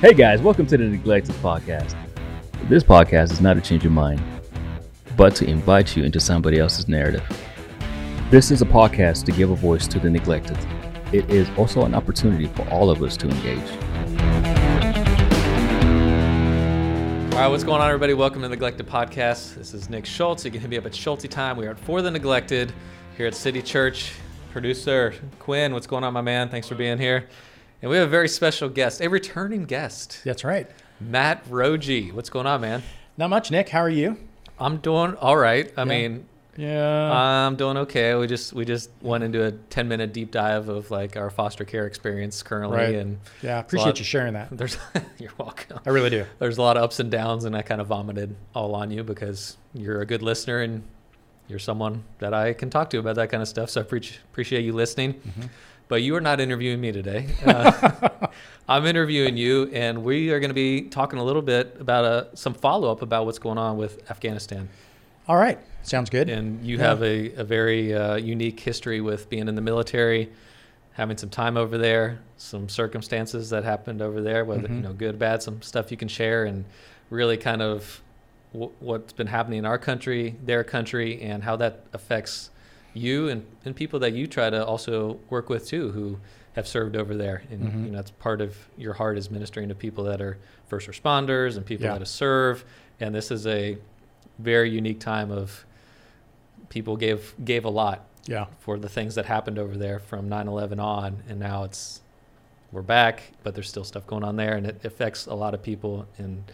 Hey guys, welcome to the Neglected Podcast. This podcast is not to change your mind, but to invite you into somebody else's narrative. This is a podcast to give a voice to the neglected. It is also an opportunity for all of us to engage. All right, what's going on, everybody? Welcome to the Neglected Podcast. This is Nick Schultz. You can hit me up at Schulte Time. We are at For the Neglected here at City Church. Producer Quinn, what's going on, my man? Thanks for being here. And we have a very special guest, a returning guest, That's right. Matt Rogie. What's going on, man? Not much, Nick. How are you? I'm doing all right. I Yeah. mean, Yeah. I'm doing okay. We just we just went into a 10 minute deep dive of like our foster care experience currently, Right. and yeah. Appreciate lot- you sharing that. There's you're welcome. I really do. there's a lot of ups and downs and i kind of vomited all on you because you're a good listener and you're someone that i can talk to about that kind of stuff so i pre- appreciate you listening Mm-hmm. But you are not interviewing me today uh, i'm interviewing you and we are going to be talking a little bit about uh, some follow-up about what's going on with afghanistan All right. Sounds good. and you Yeah. have a, a very uh, unique history with being in the military having some time over there some circumstances that happened over there whether you Mhm. know good bad some stuff you can share and really kind of w- what's been happening in our country their country and how that affects you and, and people that you try to also work with too who have served over there and Mhm. you know that's part of your heart is ministering to people that are first responders and people Yeah. that serve and this is a very unique time of people gave gave a lot yeah. for the things that happened over there from 9/11 on, and now it's we're back, but there's still stuff going on there, and it affects a lot of people in,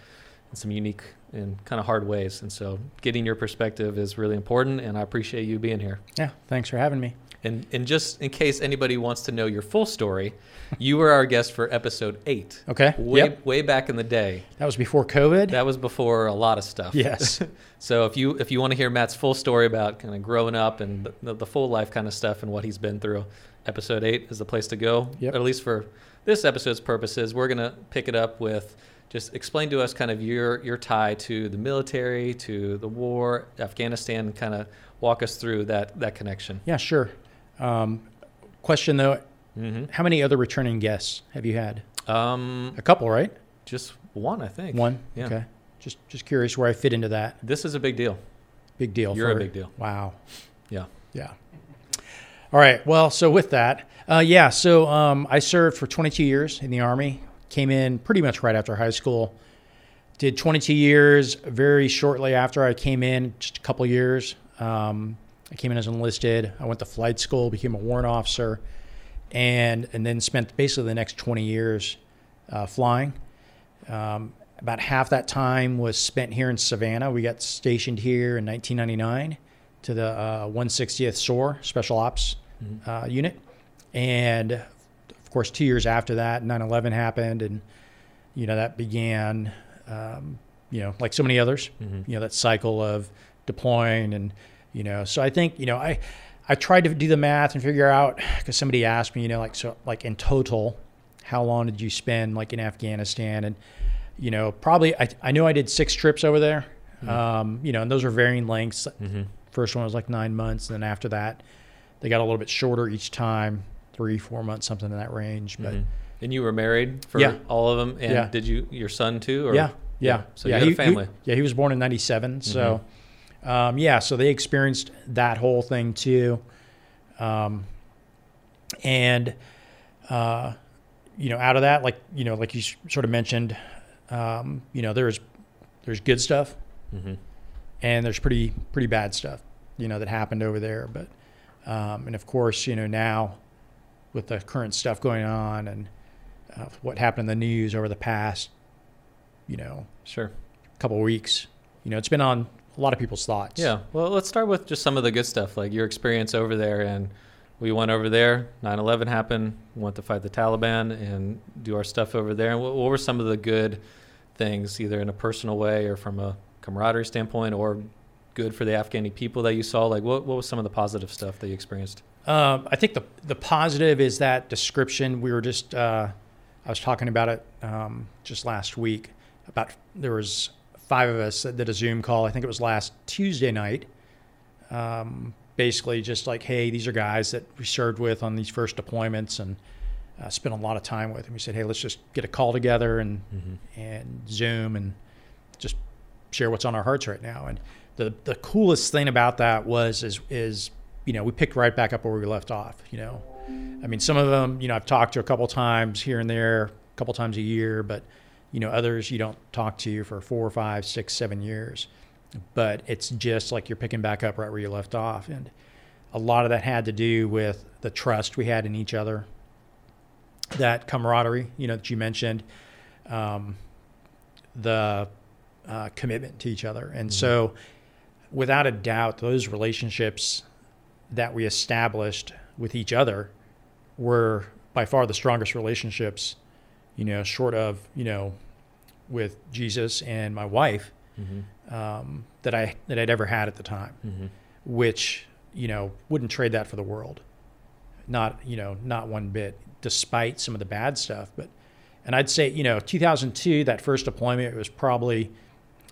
in some unique and kind of hard ways. And so, getting your perspective is really important, and I appreciate you being here. Yeah. Thanks for having me. And and just in case anybody wants to know your full story, you were our guest for episode eight, Okay. way Yep. way back in the day. That was before COVID. That was before a lot of stuff. Yes. so if you if you want to hear Matt's full story about kind of growing up and the, the full life kind of stuff and what he's been through, episode eight is the place to go. Yep. At least for this episode's purposes, we're gonna pick it up with just explain to us kind of your your tie to the military, to the war, Afghanistan, kind of walk us through that that connection. yeah. Sure. Um, question though: Mm-hmm. How many other returning guests have you had? Um, A couple, right? just one, I think. One. Yeah. Okay. Just just curious where I fit into that. This is a big deal. Big deal. You're a big deal. Wow. Yeah. Yeah. All right. Well, so with that, uh, yeah. So um, I served for 22 years in the Army. Came in pretty much right after high school. Did 22 years. Very shortly after I came in, just a couple years. Um, I came in as enlisted. I went to flight school, became a warrant officer, and and then spent basically the next 20 years uh, flying. Um, about half that time was spent here in Savannah. We got stationed here in 1999 to the uh, 160th SOAR Special Ops uh, Unit. And course, two years after that, 9 11 happened. And, you know, that began, um, you know, like so many others, Mhm. you know, that cycle of deploying. And, you know, so I think, you know, I, I tried to do the math and figure out because somebody asked me, you know, like, so, like in total, how long did you spend like in Afghanistan? And, you know, probably, I, I know I did six trips over there. Um, you know, and those are varying lengths. Mm-hmm. First one was like nine months, and then after that, they got a little bit shorter each time, three, four months, something in that range. But Mhm. And you were married for Yeah. all of them, and Yeah. did you your son too? Or? yeah, yeah, So yeah. you had he, a family. He, yeah, he was born in '97, so um, yeah, so they experienced that whole thing too, um, and uh, you know, out of that, like you know, like you sort of mentioned, um, you know, there's there's good stuff hmm and there's pretty pretty bad stuff, you know, that happened over there. But um, and of course, you know, now with the current stuff going on and uh, what happened in the news over the past, you know, Sure. couple of weeks, you know, it's been on a lot of people's thoughts. Yeah. Well, let's start with just some of the good stuff, like your experience over there. And we went over there. 9/11 happened. We went to fight the Taliban and do our stuff over there. And what, what were some of the good things, either in a personal way or from a camaraderie standpoint, or good for the Afghani people that you saw? Like, what what was some of the positive stuff that you experienced? Um, I think the the positive is that description. We were just uh, I was talking about it um, just last week. About there was five of us that did a Zoom call. I think it was last Tuesday night. Um, basically, just like, hey, these are guys that we served with on these first deployments, and uh, spent a lot of time with. And we said, hey, let's just get a call together and Mm-hmm. and Zoom and just share what's on our hearts right now. And the the coolest thing about that was is is you know we picked right back up where we left off. You know, I mean some of them you know I've talked to a couple times here and there, a couple times a year, but you know others you don't talk to for four, five, six, seven years. But it's just like you're picking back up right where you left off, and a lot of that had to do with the trust we had in each other, that camaraderie, you know, that you mentioned, um, the uh, commitment to each other. And so, without a doubt, those relationships that we established with each other were by far the strongest relationships, you know, short of, you know, with Jesus and my wife Mm-hmm. um, that I that I'd ever had at the time, Mm-hmm. which you know wouldn't trade that for the world, not you know not one bit, despite some of the bad stuff. But and I'd say you know 2002 that first deployment was probably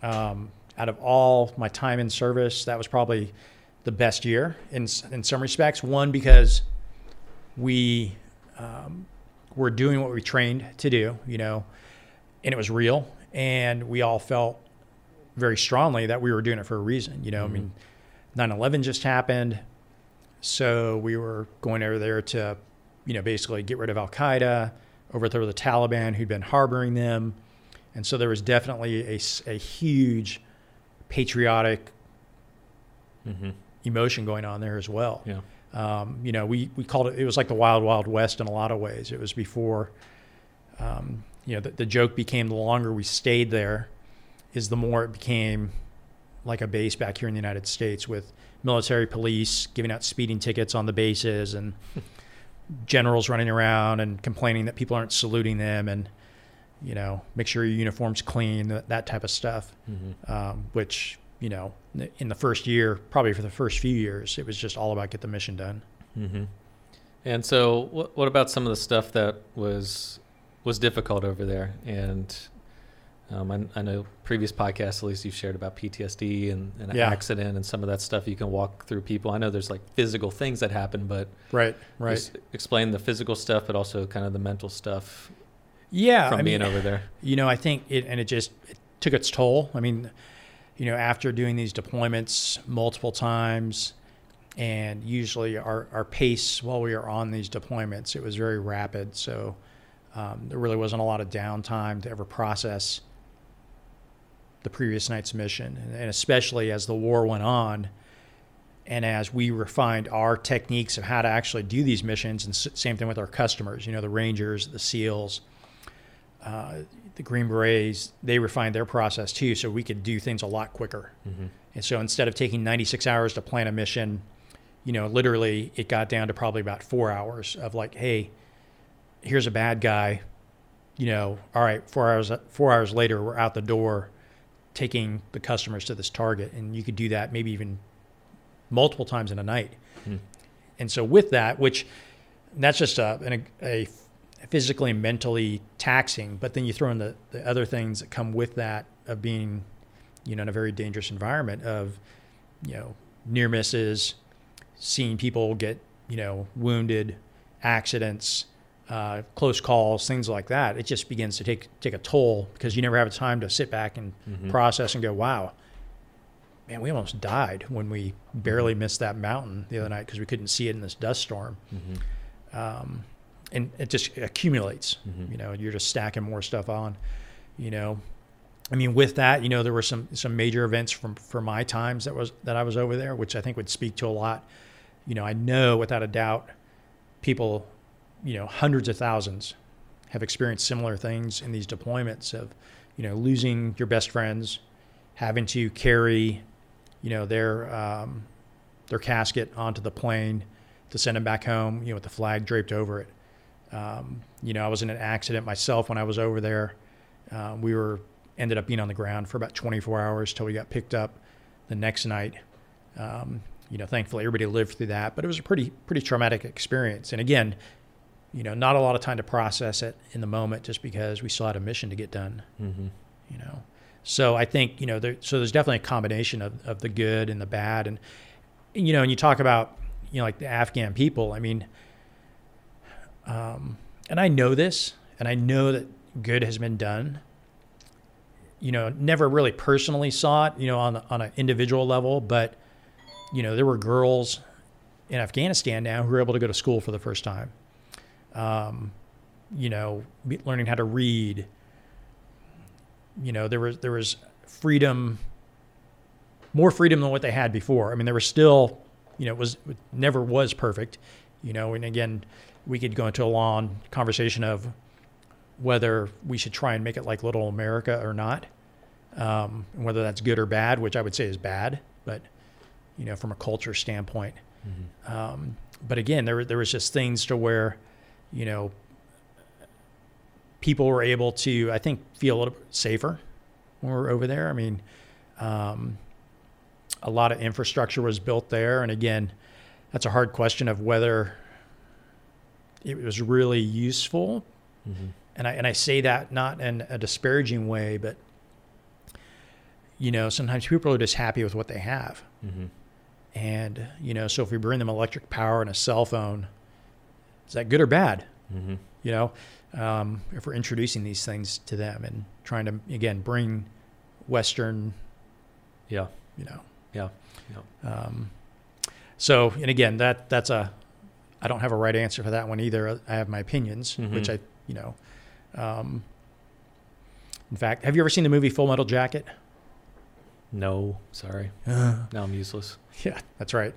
um, out of all my time in service that was probably the best year in in some respects. One because we um, were doing what we trained to do, you know, and it was real, and we all felt very strongly that we were doing it for a reason. You know, I mean, 9/11 just happened, so we were going over there to, you know, basically get rid of Al Qaeda, overthrow the Taliban who'd been harboring them, and so there was definitely a, a huge patriotic Mm-hmm. Emotion going on there as well. Yeah. Um, you know, we, we called it, it was like the wild, wild west in a lot of ways. It was before, um, you know, the, the joke became the longer we stayed there is the more it became like a base back here in the United States with military police giving out speeding tickets on the bases and generals running around and complaining that people aren't saluting them and, you know, make sure your uniform's clean, that, that type of stuff Mm-hmm. um, which you know in the first year probably for the first few years it was just all about get the mission done Mm-hmm. And so, what, what about some of the stuff that was was difficult over there? And um, I, I know previous podcasts, at least you've shared about PTSD and, and an accident and some of that stuff. You can walk through people. I know there's like physical things that happen, but right right explain the physical stuff, but also kind of the mental stuff yeah from I being mean, over there. you know i think it and it just it took its toll i mean you know after doing these deployments multiple times and usually our, our pace while we were on these deployments it was very rapid. So um, there really wasn't a lot of downtime to ever process the previous night's mission. And, and especially as the war went on and as we refined our techniques of how to actually do these missions and s- same thing with our customers you know the rangers the seals uh, the green berets they refined their process too so we could do things a lot quicker Mm-hmm. and so instead of taking 96 hours to plan a mission, you know, literally it got down to probably about four hours of like, hey, here's a bad guy. You know, all right, four hours four hours later, we're out the door taking the customers to this target. And you could do that maybe even multiple times in a night. Hmm. And so with that, which that's just a, an, a physically and mentally taxing, but then you throw in the, the other things that come with that of being you know, in a very dangerous environment of, you know, near misses, seeing people get, you know, wounded, accidents, uh, close calls, things like that. It just begins to take take a toll because you never have a time to sit back and Mhm. process and go, wow, man, we almost died when we barely missed that mountain the other night because we couldn't see it in this dust storm. Mm-hmm. Um, and it just accumulates. Mhm. You know, you're just stacking more stuff on. You know, I mean, with that, you know, there were some some major events from for my times that was that I was over there, which I think would speak to a lot. You know, I know without a doubt, people, you know, hundreds of thousands have experienced similar things in these deployments of, you know, losing your best friends, having to carry, you know, their um, their casket onto the plane to send them back home, you know, with the flag draped over it. Um, you know, I was in an accident myself when I was over there. Uh, we were ended up being on the ground for about 24 hours till we got picked up the next night. Um, you know, thankfully everybody lived through that, but it was a pretty pretty traumatic experience. And again, you know, not a lot of time to process it in the moment, just because we still had a mission to get done. Mm-hmm. You know, so I think you know, there, so there's definitely a combination of of the good and the bad, and you know, and you talk about you know like the Afghan people. I mean, um, and I know this, and I know that good has been done. You know, never really personally saw it, you know, on on an individual level, but you know, there were girls in Afghanistan now who were able to go to school for the first time. Um, you know, learning how to read. You know, there was there was freedom, more freedom than what they had before. I mean, there was still, you know, it was it never was perfect. You know, and again, we could go into a long conversation of whether we should try and make it like Little America or not, um, whether that's good or bad, which I would say is bad, but you know, from a culture standpoint. Mm-hmm. Um, but again, there there was just things to where, you know, people were able to, I think, feel a little bit safer when we were over there. I mean, um, a lot of infrastructure was built there, and again, that's a hard question of whether it was really useful. Mm-hmm. And I and I say that not in a disparaging way, but you know, sometimes people are just happy with what they have. Mm-hmm. And you know, so if we bring them electric power and a cell phone, is that good or bad? Mm-hmm. You know, um, if we're introducing these things to them and trying to again bring Western, yeah, you know, yeah, yeah. Um, so and again, that that's a I don't have a right answer for that one either. I have my opinions, mm-hmm. which I, you know, um, in fact, have you ever seen the movie Full Metal Jacket? No, sorry. Uh, now I'm useless. Yeah, that's right.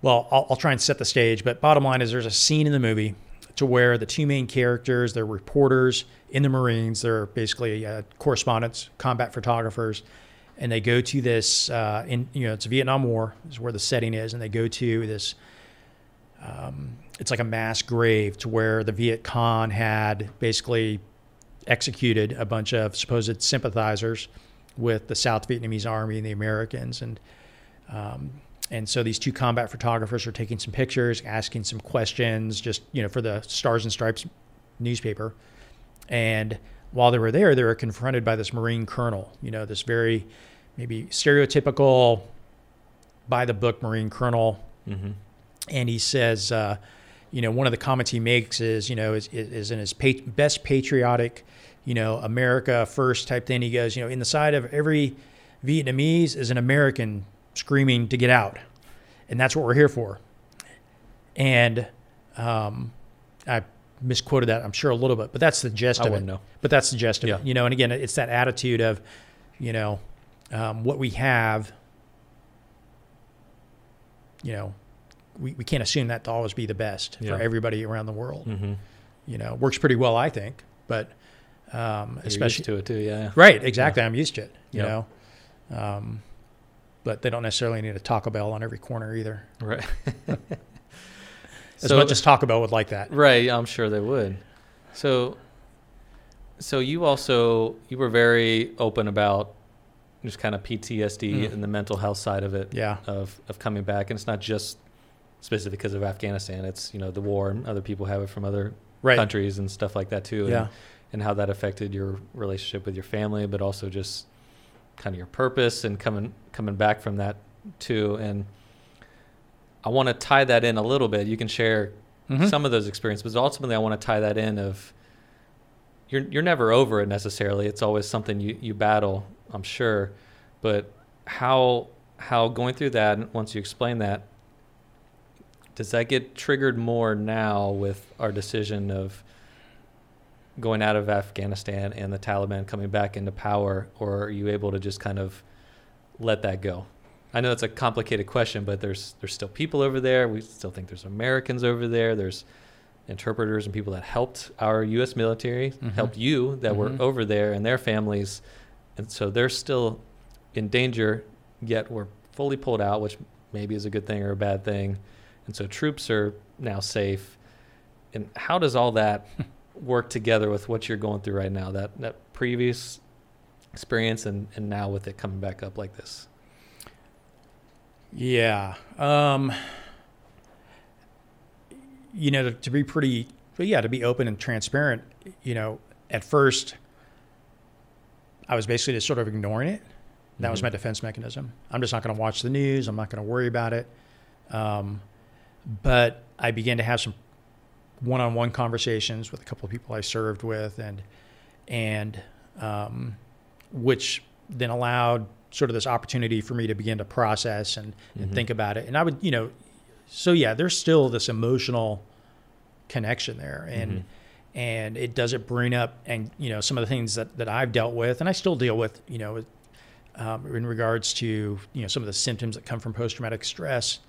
Well, I'll, I'll try and set the stage, but bottom line is there's a scene in the movie to where the two main characters, they're reporters in the Marines, they're basically uh, correspondents, combat photographers, and they go to this, uh, in you know, it's Vietnam War, is where the setting is, and they go to this um, it's like a mass grave to where the Viet Cong had basically executed a bunch of supposed sympathizers with the South Vietnamese army and the Americans, and um, and so these two combat photographers are taking some pictures, asking some questions, just you know for the Stars and Stripes newspaper, and while they were there, they were confronted by this Marine colonel, you know, this very maybe stereotypical by the book Marine colonel. Mm-hmm and he says, uh, you know, one of the comments he makes is, you know, is, is in his pa- best patriotic, you know, America first type thing. He goes, you know, in the side of every Vietnamese is an American screaming to get out, and that's what we're here for. And um, I misquoted that, I'm sure a little bit, but that's the gist I of it. Know. But that's the gist of yeah. it, you know. And again, it's that attitude of, you know, um, what we have, you know, we, we can't assume that to always be the best yeah. for everybody around the world. Mm-hmm. You know, works pretty well, I think, but um, especially to it too, yeah. Right, exactly. Yeah. I'm used to it. You know, um, but they don't necessarily need a Taco Bell on every corner either. Right. as so, much as Taco Bell would like that. Right, I'm sure they would. So, so you also you were very open about just kind of PTSD mm. and the mental health side of it. Yeah. Of of coming back, and it's not just specifically because of Afghanistan. It's you know the war, and other people have it from other right. countries and stuff like that too. Yeah. And, and how that affected your relationship with your family, but also just kind of your purpose and coming coming back from that too. And I want to tie that in a little bit. You can share mm-hmm. some of those experiences, but ultimately I want to tie that in of you're you're never over it necessarily. It's always something you, you battle, I'm sure. But how how going through that once you explain that does that get triggered more now with our decision of going out of Afghanistan and the Taliban coming back into power, or are you able to just kind of let that go? I know it's a complicated question, but there's there's still people over there. We still think there's Americans over there. There's interpreters and people that helped our U.S. military, mm-hmm. helped you that mm-hmm. were over there and their families, and so they're still in danger. Yet we're fully pulled out, which maybe is a good thing or a bad thing. And so troops are now safe. And how does all that work together with what you're going through right now? That that previous experience and, and now with it coming back up like this? Yeah. Um, you know, to, to be pretty, but yeah, to be open and transparent, you know, at first I was basically just sort of ignoring it. That mm-hmm. was my defense mechanism. I'm just not going to watch the news. I'm not going to worry about it. Um, but I began to have some one-on-one conversations with a couple of people I served with, and and um, which then allowed sort of this opportunity for me to begin to process and, and Mhm. think about it. And I would, you know, so yeah, there's still this emotional connection there, and Mhm. and it does it bring up and you know some of the things that that I've dealt with, and I still deal with, you know, um, in regards to you know some of the symptoms that come from post-traumatic stress.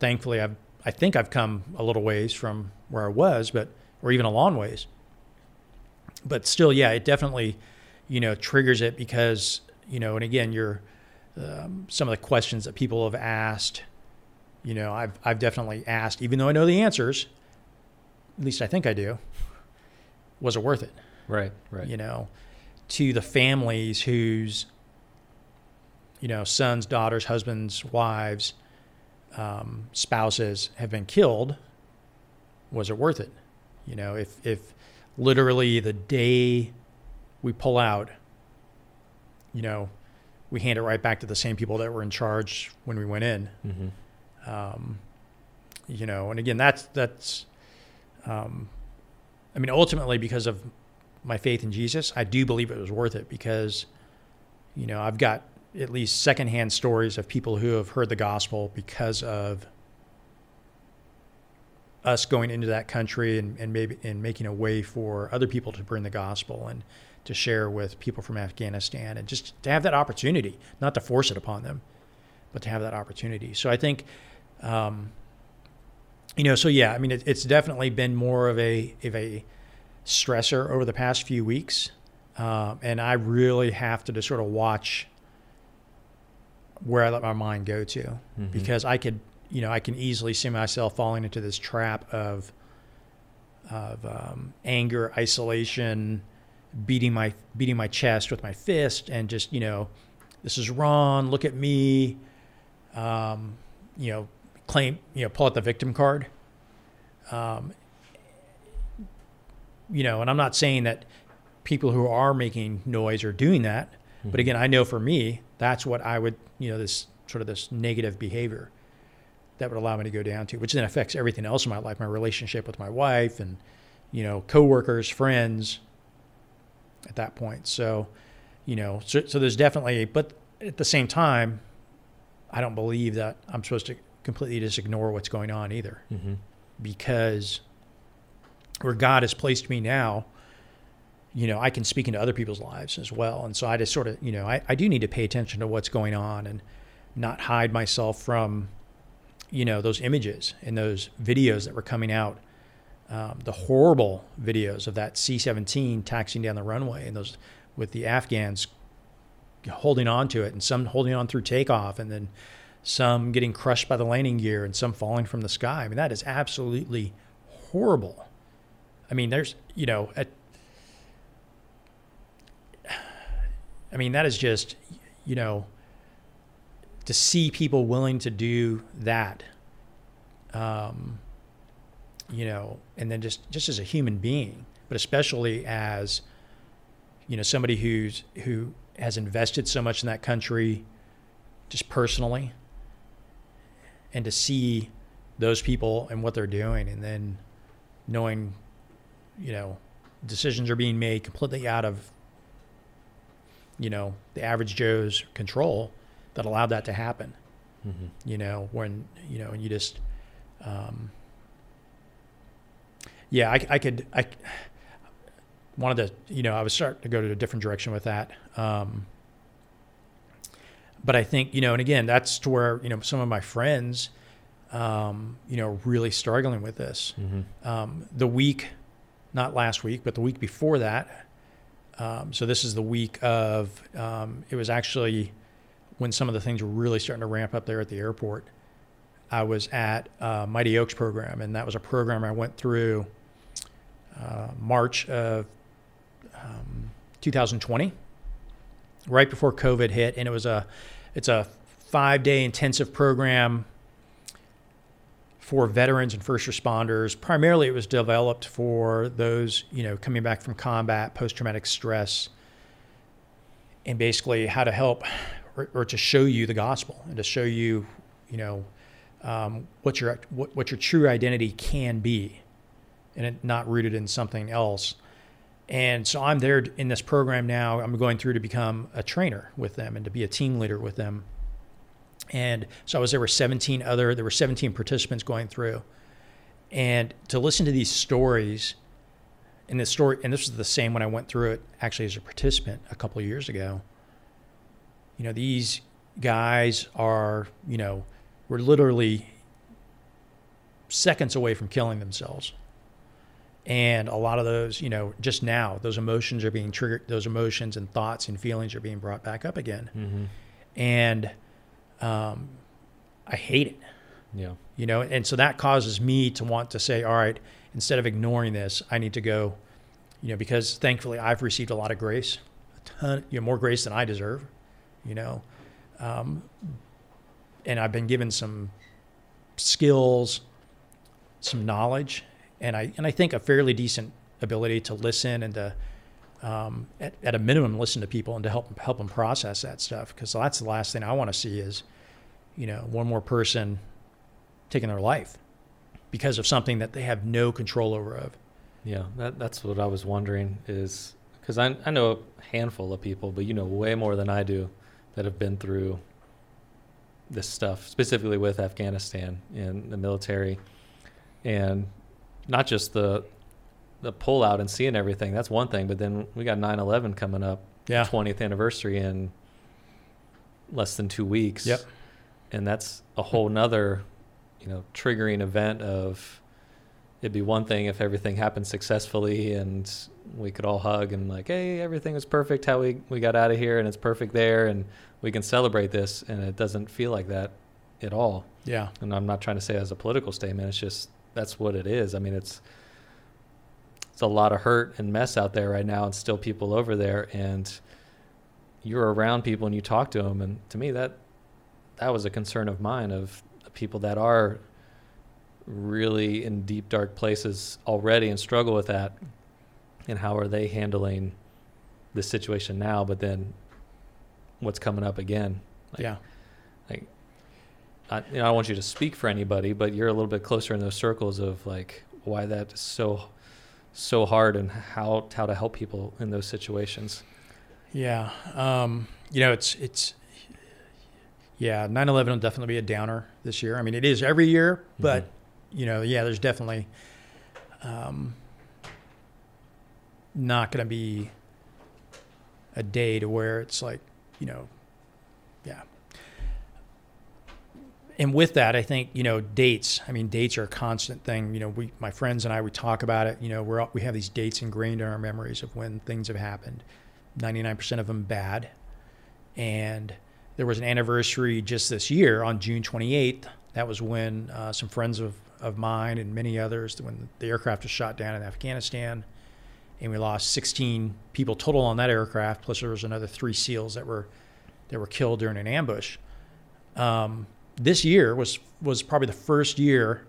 Thankfully, I've I think I've come a little ways from where I was, but or even a long ways. But still, yeah, it definitely, you know, triggers it because you know, and again, you're um, some of the questions that people have asked. You know, I've I've definitely asked, even though I know the answers. At least I think I do. Was it worth it? Right. Right. you know, to the families whose, you know, sons, daughters, husbands, wives, um, spouses have been killed, was it worth it? You know, if, if literally the day we pull out, you know, we hand it right back to the same people that were in charge when we went in. Mm-hmm. Um, you know, and again, that's that's. Um, I mean, ultimately, because of my faith in Jesus, I do believe it was worth it because, you know, I've got at least secondhand stories of people who have heard the gospel because of us going into that country and, and maybe and making a way for other people to bring the gospel and to share with people from Afghanistan and just to have that opportunity, not to force it upon them, but to have that opportunity. So I think, um, you know, so yeah, I mean, it, it's definitely been more of a of a stressor over the past few weeks, um, and I really have to just sort of watch where I let my mind go to Mhm. because I could, you know, I can easily see myself falling into this trap of of um, anger, isolation, beating my beating my chest with my fist, and just you know, this is wrong. Look at me. Um, you know, claim you know, pull out the victim card. Um, you know, and I'm not saying that people who are making noise are doing that, but Mhm. again, I know for me, that's what I would, you know, this sort of this negative behavior that would allow me to go down to, which then affects everything else in my life, my relationship with my wife and, you know, coworkers, friends at that point. So, you know, so, so there's definitely, but at the same time, I don't believe that I'm supposed to completely just ignore what's going on either Mm-hmm. because where God has placed me now, you know, I can speak into other people's lives as well. And so I just sort of, you know, I, I do need to pay attention to what's going on and not hide myself from, you know, those images and those videos that were coming out, um, the horrible videos of that C 17 taxiing down the runway and those with the Afghans holding on to it and some holding on through takeoff and then some getting crushed by the landing gear and some falling from the sky. I mean, that is absolutely horrible. I mean, there's, you know, I mean, that is just, you know, to see people willing to do that, um, you know, and then just, just as a human being, but especially as, you know, somebody who's, who has invested so much in that country just personally and to see those people and what they're doing and then knowing you know decisions are being made completely out of you know the average joe's control that allowed that to happen Mm-hmm. you know when you know and you just um yeah i, I could i wanted to you know i was starting to go to a different direction with that um but i think you know and again that's to where you know some of my friends um you know really struggling with this Mm-hmm. um, the week, not last week, but the week before that. Um, so this is the week of, um, it was actually when some of the things were really starting to ramp up there at the airport. I was at uh, Mighty Oaks program, and that was a program I went through uh, March of um, 2020, right before COVID hit, and it was a, it's a five day intensive program for veterans and first responders. Primarily, it was developed for those you know coming back from combat, post traumatic stress, and basically how to help or, or to show you the gospel and to show you you know um, what your what, what your true identity can be and it not rooted in something else. And so I'm there in this program now. I'm going through to become a trainer with them and to be a team leader with them. And so I was there were 17 other there were 17 participants going through. And to listen to these stories and this story and this was the same when I went through it actually as a participant a couple of years ago. You know, these guys are, you know, were literally seconds away from killing themselves. And a lot of those, you know, just now, those emotions are being triggered, those emotions and thoughts and feelings are being brought back up again. Mm-hmm. And um, I hate it, Yeah. you know, and so that causes me to want to say, all right, instead of ignoring this, I need to go, you know, because thankfully I've received a lot of grace, a ton, you know, more grace than I deserve, you know. Um, and I've been given some skills, some knowledge, and I and I think a fairly decent ability to listen and to, um, at, at a minimum, listen to people and to help help them process that stuff. Because that's the last thing I want to see is, you know, one more person taking their life because of something that they have no control over of. Yeah, that, that's what I was wondering is because I, I know a handful of people, but you know way more than I do that have been through this stuff, specifically with Afghanistan and the military, and not just the the pullout and seeing everything. That's one thing, but then we got 9/11 coming up, Yeah. 20th anniversary in less than two weeks. Yep. And that's a whole nother, you know, triggering event of it'd be one thing if everything happened successfully and we could all hug and like, hey, everything was perfect how we, we got out of here and it's perfect there and we can celebrate this and it doesn't feel like that at all. Yeah. And I'm not trying to say as a political statement, it's just that's what it is. I mean it's it's a lot of hurt and mess out there right now and still people over there and you're around people and you talk to them and to me that that was a concern of mine of people that are really in deep dark places already and struggle with that and how are they handling this situation now but then what's coming up again Like, yeah. I, you know, I don't want you to speak for anybody, but you're a little bit closer in those circles of like why that's so so hard and how how to help people in those situations. Yeah. Um, you know, it's it's yeah, 9/11 will definitely be a downer this year. I mean, it is every year, but you know, yeah, there's definitely um, not going to be a day to where it's like, you know, yeah. And with that, I think you know dates. I mean, dates are a constant thing. You know, we, my friends and I, we talk about it. You know, we're we have these dates ingrained in our memories of when things have happened. 99% of them bad. And there was an anniversary just this year on June 28th. That was when uh, some friends of, of mine and many others, when the aircraft was shot down in Afghanistan, and we lost 16 people total on that aircraft. Plus, there was another three SEALs that were that were killed during an ambush. Um, this year was was probably the first year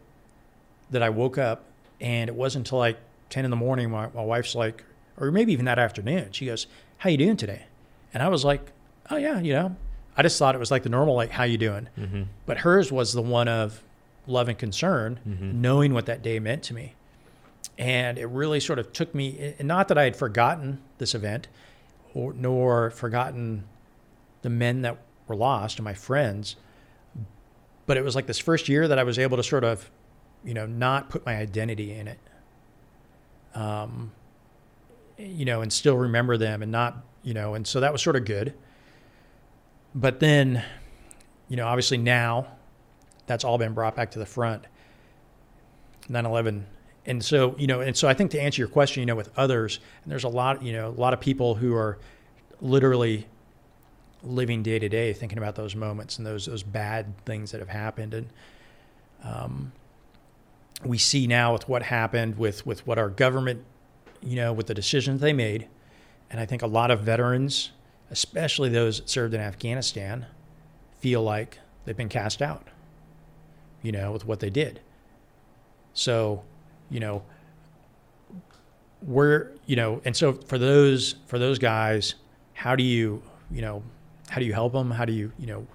that I woke up, and it wasn't until like 10 in the morning. My, my wife's like, or maybe even that afternoon. She goes, "How you doing today?" And I was like, "Oh yeah, you know." I just thought it was like the normal, like, "How you doing?" Mm-hmm. But hers was the one of love and concern, Mhm. knowing what that day meant to me. And it really sort of took me, not that I had forgotten this event, or nor forgotten the men that were lost and my friends, but it was like this first year that I was able to sort of, you know, not put my identity in it. Um, you know, and still remember them and not, you know, and so that was sort of good. But then, you know, obviously now that's all been brought back to the front. 9 11. And so, you know, and so I think to answer your question, you know, with others, and there's a lot, you know, a lot of people who are literally living day to day thinking about those moments and those those bad things that have happened. And um, we see now with what happened with with what our government, you know, with the decisions they made, and I think a lot of veterans, especially those that served in Afghanistan, feel like they've been cast out. You know, with what they did. So, you know, we're you know, and so for those for those guys, how do you you know how do you help them? How do you you know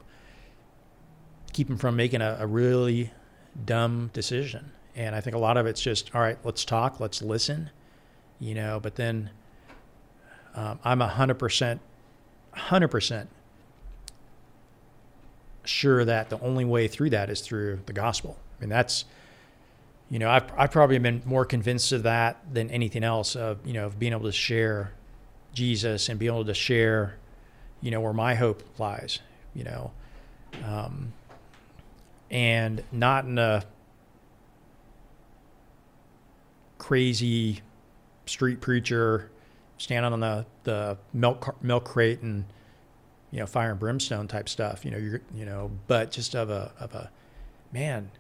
keep them from making a, a really dumb decision? And I think a lot of it's just, all right, let's talk, let's listen, you know, but then um, I'm 100%, 100% sure that the only way through that is through the gospel. I mean, that's, you know, I've, I've probably been more convinced of that than anything else of, you know, of being able to share Jesus and being able to share, you know, where my hope lies, you know, um, and not in a crazy street preacher standing on the, the milk, milk crate and, you know, fire and brimstone type stuff, you know, you're, you know, but just of a, of a, man,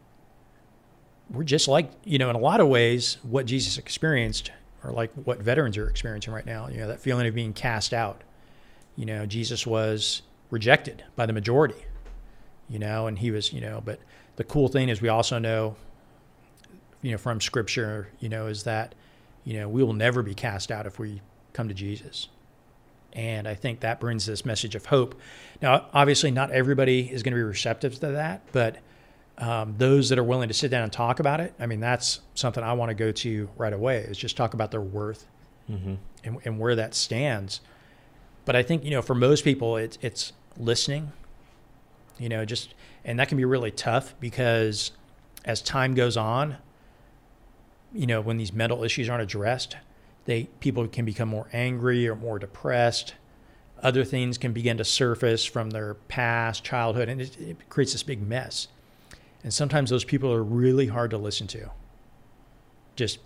we're just like, you know, in a lot of ways, what Jesus experienced or like what veterans are experiencing right now, you know, that feeling of being cast out. You know, Jesus was rejected by the majority, you know, and he was, you know, but the cool thing is we also know, you know, from scripture, you know, is that, you know, we will never be cast out if we come to Jesus. And I think that brings this message of hope. Now, obviously, not everybody is going to be receptive to that, but um, those that are willing to sit down and talk about it, I mean, that's something I want to go to right away is just talk about their worth mm-hmm. and, and, where that stands. But I think, you know, for most people, it's, it's listening, you know, just, and that can be really tough because as time goes on, you know, when these mental issues aren't addressed, they, people can become more angry or more depressed. Other things can begin to surface from their past childhood, and it, it creates this big mess. And sometimes those people are really hard to listen to just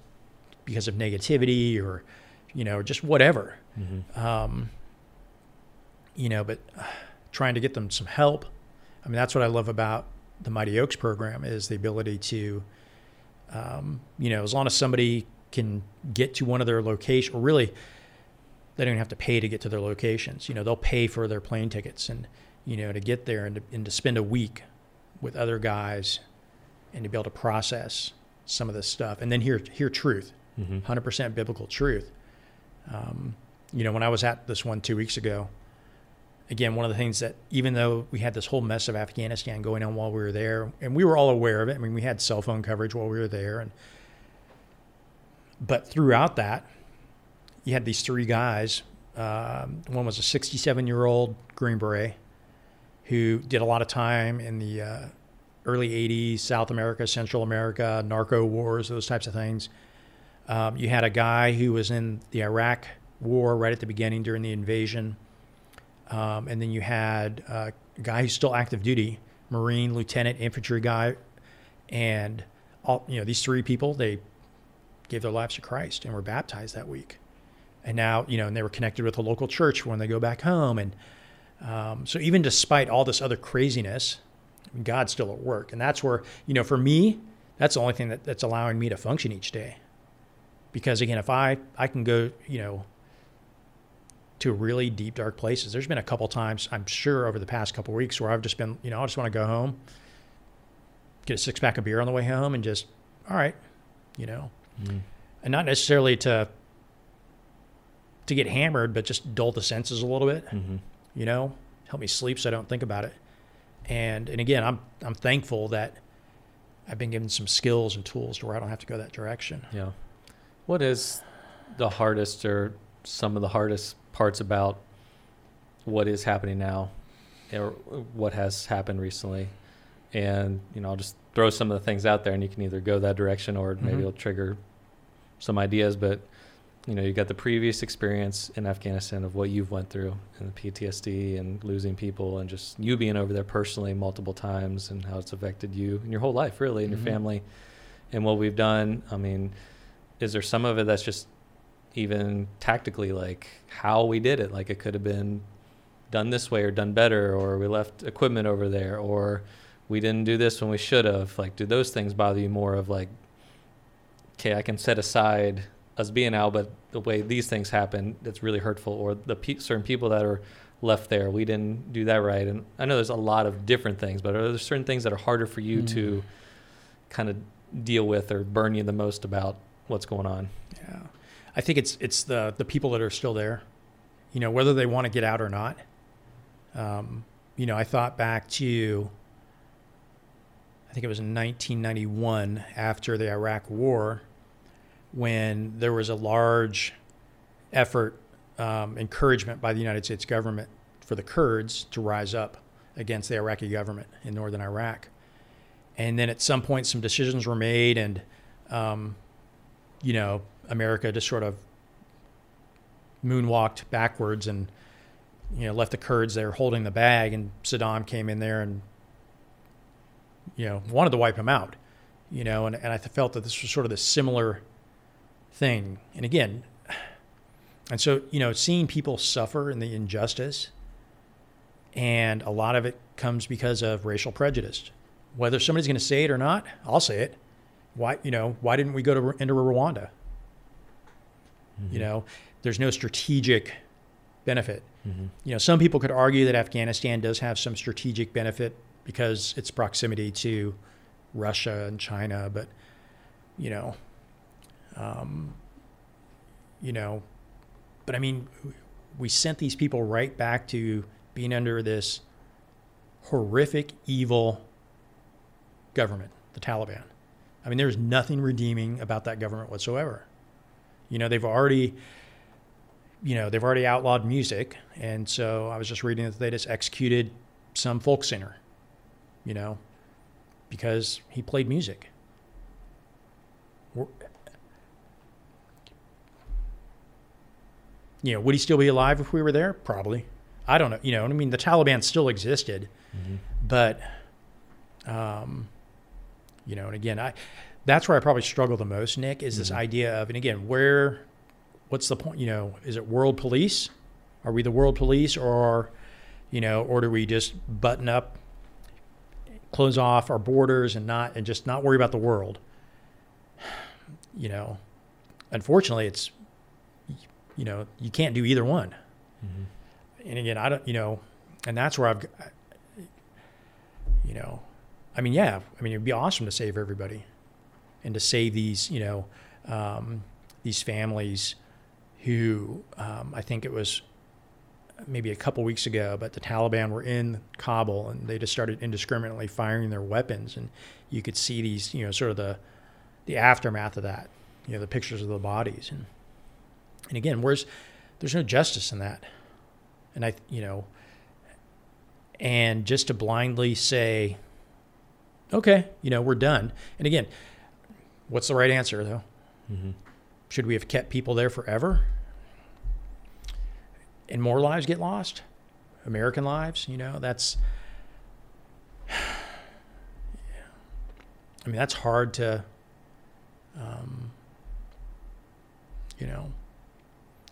because of negativity or, you know, just whatever. Mm-hmm. Um, you know, but uh, trying to get them some help. I mean, that's what I love about the Mighty Oaks program is the ability to, um, you know, as long as somebody can get to one of their locations, or really, they don't have to pay to get to their locations. You know, they'll pay for their plane tickets and, you know, to get there and to, and to spend a week with other guys and to be able to process some of this stuff and then hear hear truth, mm-hmm. 100% biblical truth. Um, you know, when I was at this one two weeks ago, again, one of the things that even though we had this whole mess of Afghanistan going on while we were there, and we were all aware of it. I mean, we had cell phone coverage while we were there, and but throughout that, you had these three guys. Um, one was a 67 year old Green Beret who did a lot of time in the uh, early 80s, South America, Central America, narco wars, those types of things. Um, you had a guy who was in the Iraq war right at the beginning during the invasion. Um, and then you had a guy who's still active duty, Marine, lieutenant, infantry guy. And all, you know, these three people, they gave their lives to Christ and were baptized that week. And now, you know, and they were connected with a local church when they go back home. And um, so even despite all this other craziness, God's still at work. And that's where, you know, for me, that's the only thing that, that's allowing me to function each day. Because again, if I, I can go, you know, to really deep, dark places, there's been a couple times, I'm sure over the past couple weeks where I've just been, you know, I just want to go home, get a six pack of beer on the way home and just, all right, you know, mm. and not necessarily to, to get hammered, but just dull the senses a little bit. Mm-hmm you know, help me sleep so I don't think about it. And and again, I'm I'm thankful that I've been given some skills and tools to where I don't have to go that direction. Yeah. What is the hardest or some of the hardest parts about what is happening now or what has happened recently? And, you know, I'll just throw some of the things out there and you can either go that direction or maybe mm-hmm. it'll trigger some ideas. But you know, you got the previous experience in Afghanistan of what you've went through and the PTSD and losing people and just you being over there personally multiple times and how it's affected you and your whole life really and mm-hmm. your family and what we've done. I mean, is there some of it that's just even tactically like how we did it? Like it could have been done this way or done better or we left equipment over there or we didn't do this when we should have. Like, do those things bother you more of like, okay, I can set aside us being out, but the way these things happen, that's really hurtful. Or the pe- certain people that are left there, we didn't do that right. And I know there's a lot of different things, but are there certain things that are harder for you mm. to kind of deal with or burn you the most about what's going on? Yeah, I think it's it's the the people that are still there, you know, whether they want to get out or not. Um, you know, I thought back to. I think it was in 1991 after the Iraq War, when there was a large effort, um, encouragement by the United States government for the Kurds to rise up against the Iraqi government in northern Iraq. And then at some point, some decisions were made, and um, you know, America just sort of moonwalked backwards and you know left the Kurds there holding the bag, and Saddam came in there and you know wanted to wipe him out. You know, and, and I felt that this was sort of the similar thing. And again, and so you know, seeing people suffer in the injustice, and a lot of it comes because of racial prejudice. Whether somebody's going to say it or not, I'll say it. Why, you know, why didn't we go to into Rwanda? Mm-hmm. You know, there's no strategic benefit. Mm-hmm. You know, some people could argue that Afghanistan does have some strategic benefit because its proximity to Russia and China, but you know, um, you know, but I mean, we sent these people right back to being under this horrific, evil government, the Taliban. I mean, there's nothing redeeming about that government whatsoever. You know, they've already, you know, they've already outlawed music, and so I was just reading that they just executed some folk singer, you know, because he played music. you know, would he still be alive if we were there? Probably. I don't know. You know, I mean, the Taliban still existed, mm-hmm. but, um, you know, and again, I, that's where I probably struggle the most, Nick, is mm-hmm. this idea of, and again, where, what's the point? You know, is it world police? Are we the world police, or, you know, or do we just button up, close off our borders, and not, and just not worry about the world? You know, unfortunately, it's you know, you can't do either one. Mm-hmm. And again, I don't, you know, and that's where I've, you know, I mean, yeah, I mean, it'd be awesome to save everybody and to save these, you know, um, these families who um, I think it was maybe a couple weeks ago, but the Taliban were in Kabul and they just started indiscriminately firing their weapons, and you could see these, you know, sort of the the aftermath of that, you know, the pictures of the bodies, and and again, where's there's no justice in that. And I, you know, and just to blindly say, okay, you know, we're done. And again, what's the right answer though? Mm-hmm. Should we have kept people there forever? And more lives get lost? American lives, you know, that's. I mean, that's hard to, um, you know,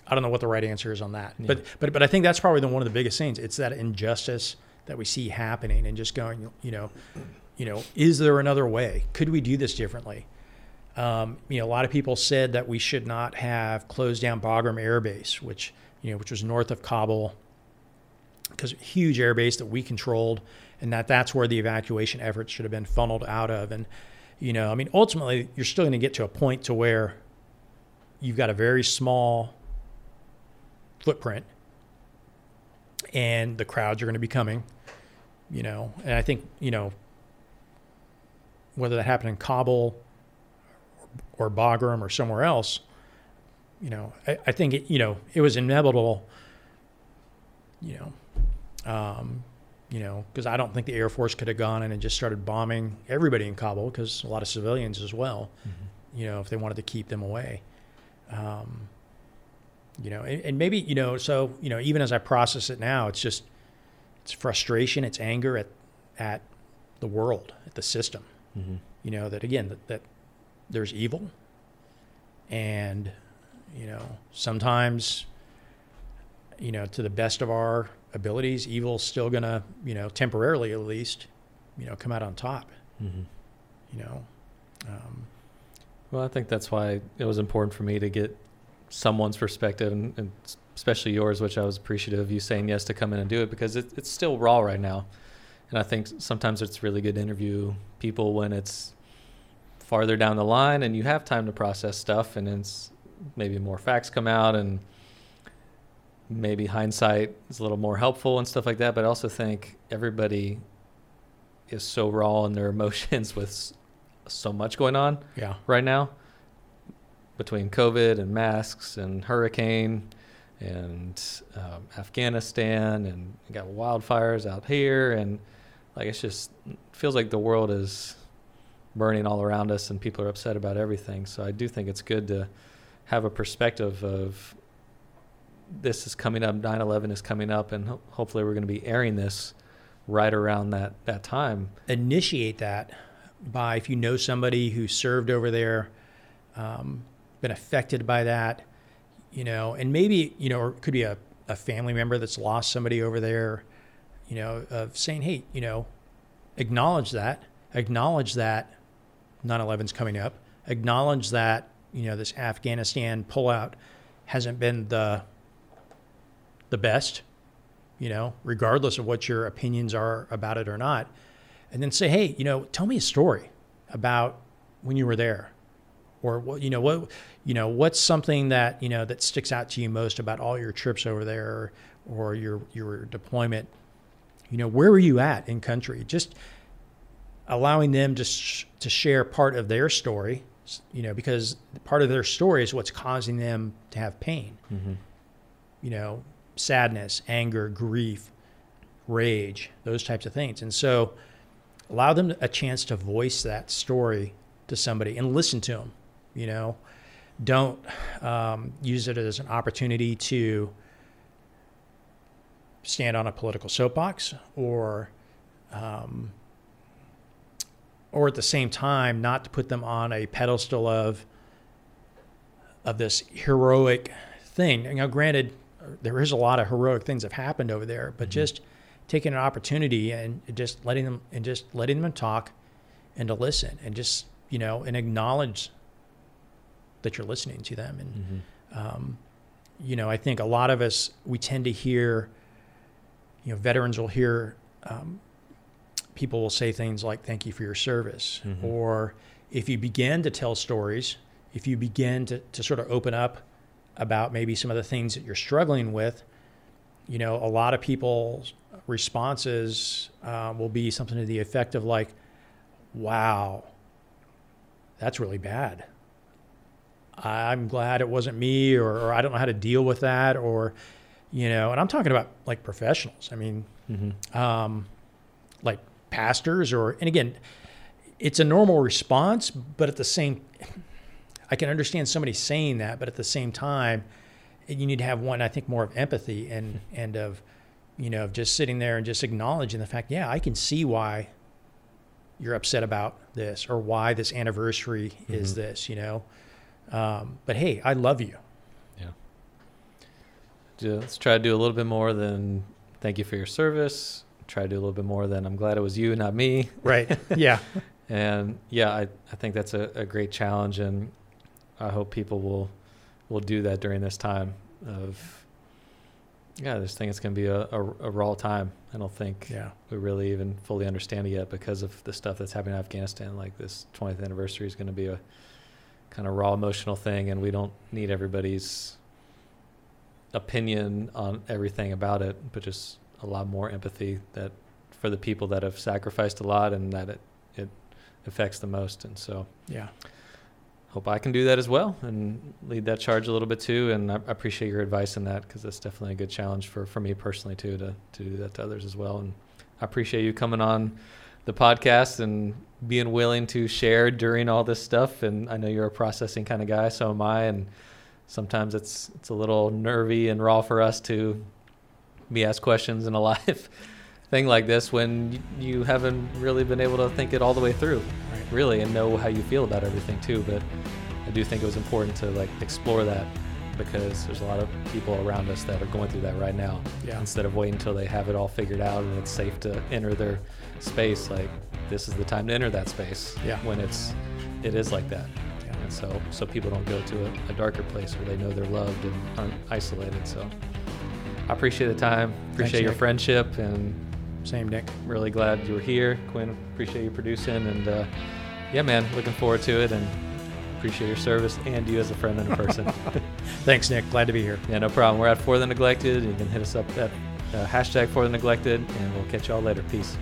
I don't know what the right answer is on that. Yeah. But but but I think that's probably the, one of the biggest things. It's that injustice that we see happening and just going, you know, you know, is there another way? Could we do this differently? Um, you know, a lot of people said that we should not have closed down Bagram Air Base, which you know, which was north of Kabul, because huge air base that we controlled, and that that's where the evacuation efforts should have been funneled out of. And you know, I mean, ultimately, you're still going to get to a point to where you've got a very small footprint, and the crowds are going to be coming. You know, and I think you know whether that happened in Kabul or, Bagram or somewhere else. You know, I, I think it, you know it was inevitable. You know, um, you know, because I don't think the Air Force could have gone in and just started bombing everybody in Kabul because a lot of civilians as well. Mm-hmm. You know, if they wanted to keep them away. Um, you know and, and, maybe you know so you know even as i process it now it's just it's frustration it's anger at at the world at the system mm-hmm. you know that again that, that there's evil and you know sometimes you know to the best of our abilities evil's still gonna you know temporarily at least you know come out on top mm-hmm. you know um, well i think that's why it was important for me to get someone's perspective and, and, especially yours, which I was appreciative of you saying yes to come in and do it because it, it's still raw right now. And I think sometimes it's really good to interview people when it's farther down the line and you have time to process stuff and it's maybe more facts come out and maybe hindsight is a little more helpful and stuff like that. But I also think everybody is so raw in their emotions with so much going on Yeah. right now between COVID and masks and hurricane and um, Afghanistan and got wildfires out here and like it's just feels like the world is burning all around us and people are upset about everything. So I do think it's good to have a perspective of this is coming up, 9/11 is coming up, and ho- hopefully we're going to be airing this right around that that time. Initiate that by if you know somebody who served over there, um, been affected by that, you know, and maybe, you know, or could be a, a family member that's lost somebody over there, you know, of saying, hey, you know, acknowledge that, acknowledge that 9 11's coming up, acknowledge that, you know, this Afghanistan pullout hasn't been the the best, you know, regardless of what your opinions are about it or not. And then say, hey, you know, tell me a story about when you were there. Or what you know what you know what's something that you know that sticks out to you most about all your trips over there or, or your your deployment you know where were you at in country just allowing them to sh- to share part of their story you know because part of their story is what's causing them to have pain. Mm-hmm. you know sadness anger grief rage those types of things. And so allow them a chance to voice that story to somebody and listen to them you know? Don't um, use it as an opportunity to stand on a political soapbox or um, or at the same time not to put them on a pedestal of of this heroic thing. You know, granted, there is a lot of heroic things that have happened over there, but Mhm. just taking an opportunity and just letting them and just letting them talk and to listen and just you know and acknowledge that you're listening to them and Mm-hmm. um, you know, I think a lot of us we tend to hear, you know, veterans will hear um, people will say things like "Thank you for your service," Mhm. or if you begin to tell stories, if you begin to to sort of open up about maybe some of the things that you're struggling with, you know, a lot of people's responses uh, will be something to the effect of like, "Wow, that's really bad." I'm glad it wasn't me, or, or I don't know how to deal with that, or, you know, and I'm talking about like professionals. I mean, Mm-hmm. um, like pastors, or, and again, it's a normal response, but at the same, I can understand somebody saying that, but at the same time, you need to have one, I think, more of empathy and and of, you know, of just sitting there and just acknowledging the fact, yeah, I can see why you're upset about this, or why this anniversary is Mhm. this, you know. Um, but hey, I love you. Yeah Let's try to do a little bit more than thank you for your service. Try to do a little bit more than I'm glad it was you, not me. Right. yeah. And yeah, I, I think that's a, a great challenge, and I hope people will will do that during this time of yeah, this thing is going to be a, a, a raw time. I don't think Yeah. we really even fully understand it yet because of the stuff that's happening in Afghanistan. Like this 20th anniversary is going to be a kind of raw emotional thing, and we don't need everybody's opinion on everything about it, but just a lot more empathy that for the people that have sacrificed a lot and that it it affects the most. And so Yeah. hope I can do that as well and lead that charge a little bit too. And I I appreciate your advice in that because that's definitely a good challenge for, for me personally too to, to do that to others as well. And I appreciate you coming on the podcast and being willing to share during all this stuff. And I know you're a processing kind of guy, so am I. And sometimes it's it's a little nervy and raw for us to be asked questions in a live thing like this when you haven't really been able to think it all the way through Right. really and know how you feel about everything too but i do think it was important to like explore that because there's a lot of people around us that are going through that right now Yeah. instead of waiting until they have it all figured out and it's safe to enter their space like this is the time to enter that space Yeah. when it's it is like that Yeah. and so so people don't go to a, a darker place where they know they're loved and aren't isolated so i appreciate the time appreciate your Nick. friendship and Same, Nick. really glad you were here quinn appreciate you producing and uh, yeah man looking forward to it and appreciate your service and you as a friend and a person Thanks, Nick. Glad to be here. yeah no problem we're at for the neglected you can hit us up at uh, hashtag for the neglected and we'll catch y'all later peace